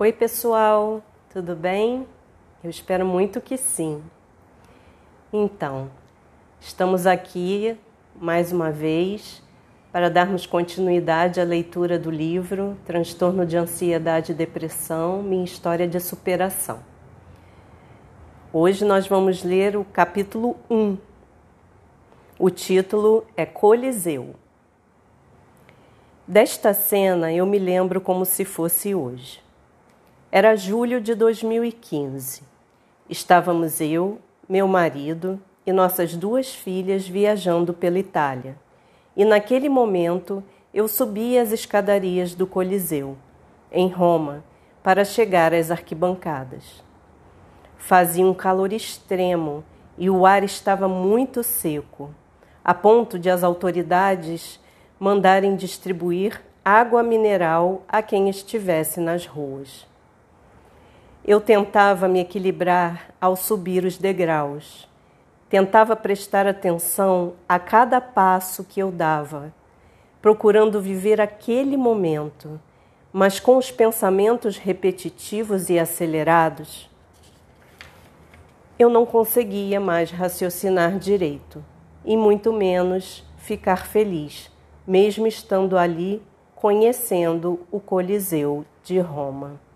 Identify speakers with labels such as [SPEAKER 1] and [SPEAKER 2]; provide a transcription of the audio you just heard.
[SPEAKER 1] Oi, pessoal, tudo bem? Eu espero muito que sim. Então, estamos aqui mais uma vez para darmos continuidade à leitura do livro Transtorno de Ansiedade e Depressão Minha História de Superação. Hoje nós vamos ler o capítulo 1. O título é Coliseu. Desta cena eu me lembro como se fosse hoje. Era julho de 2015. Estávamos eu, meu marido e nossas duas filhas viajando pela Itália. E naquele momento eu subi as escadarias do Coliseu, em Roma, para chegar às arquibancadas. Fazia um calor extremo e o ar estava muito seco, a ponto de as autoridades mandarem distribuir água mineral a quem estivesse nas ruas. Eu tentava me equilibrar ao subir os degraus. Tentava prestar atenção a cada passo que eu dava, procurando viver aquele momento, mas com os pensamentos repetitivos e acelerados, eu não conseguia mais raciocinar direito, e muito menos ficar feliz, mesmo estando ali conhecendo o Coliseu de Roma.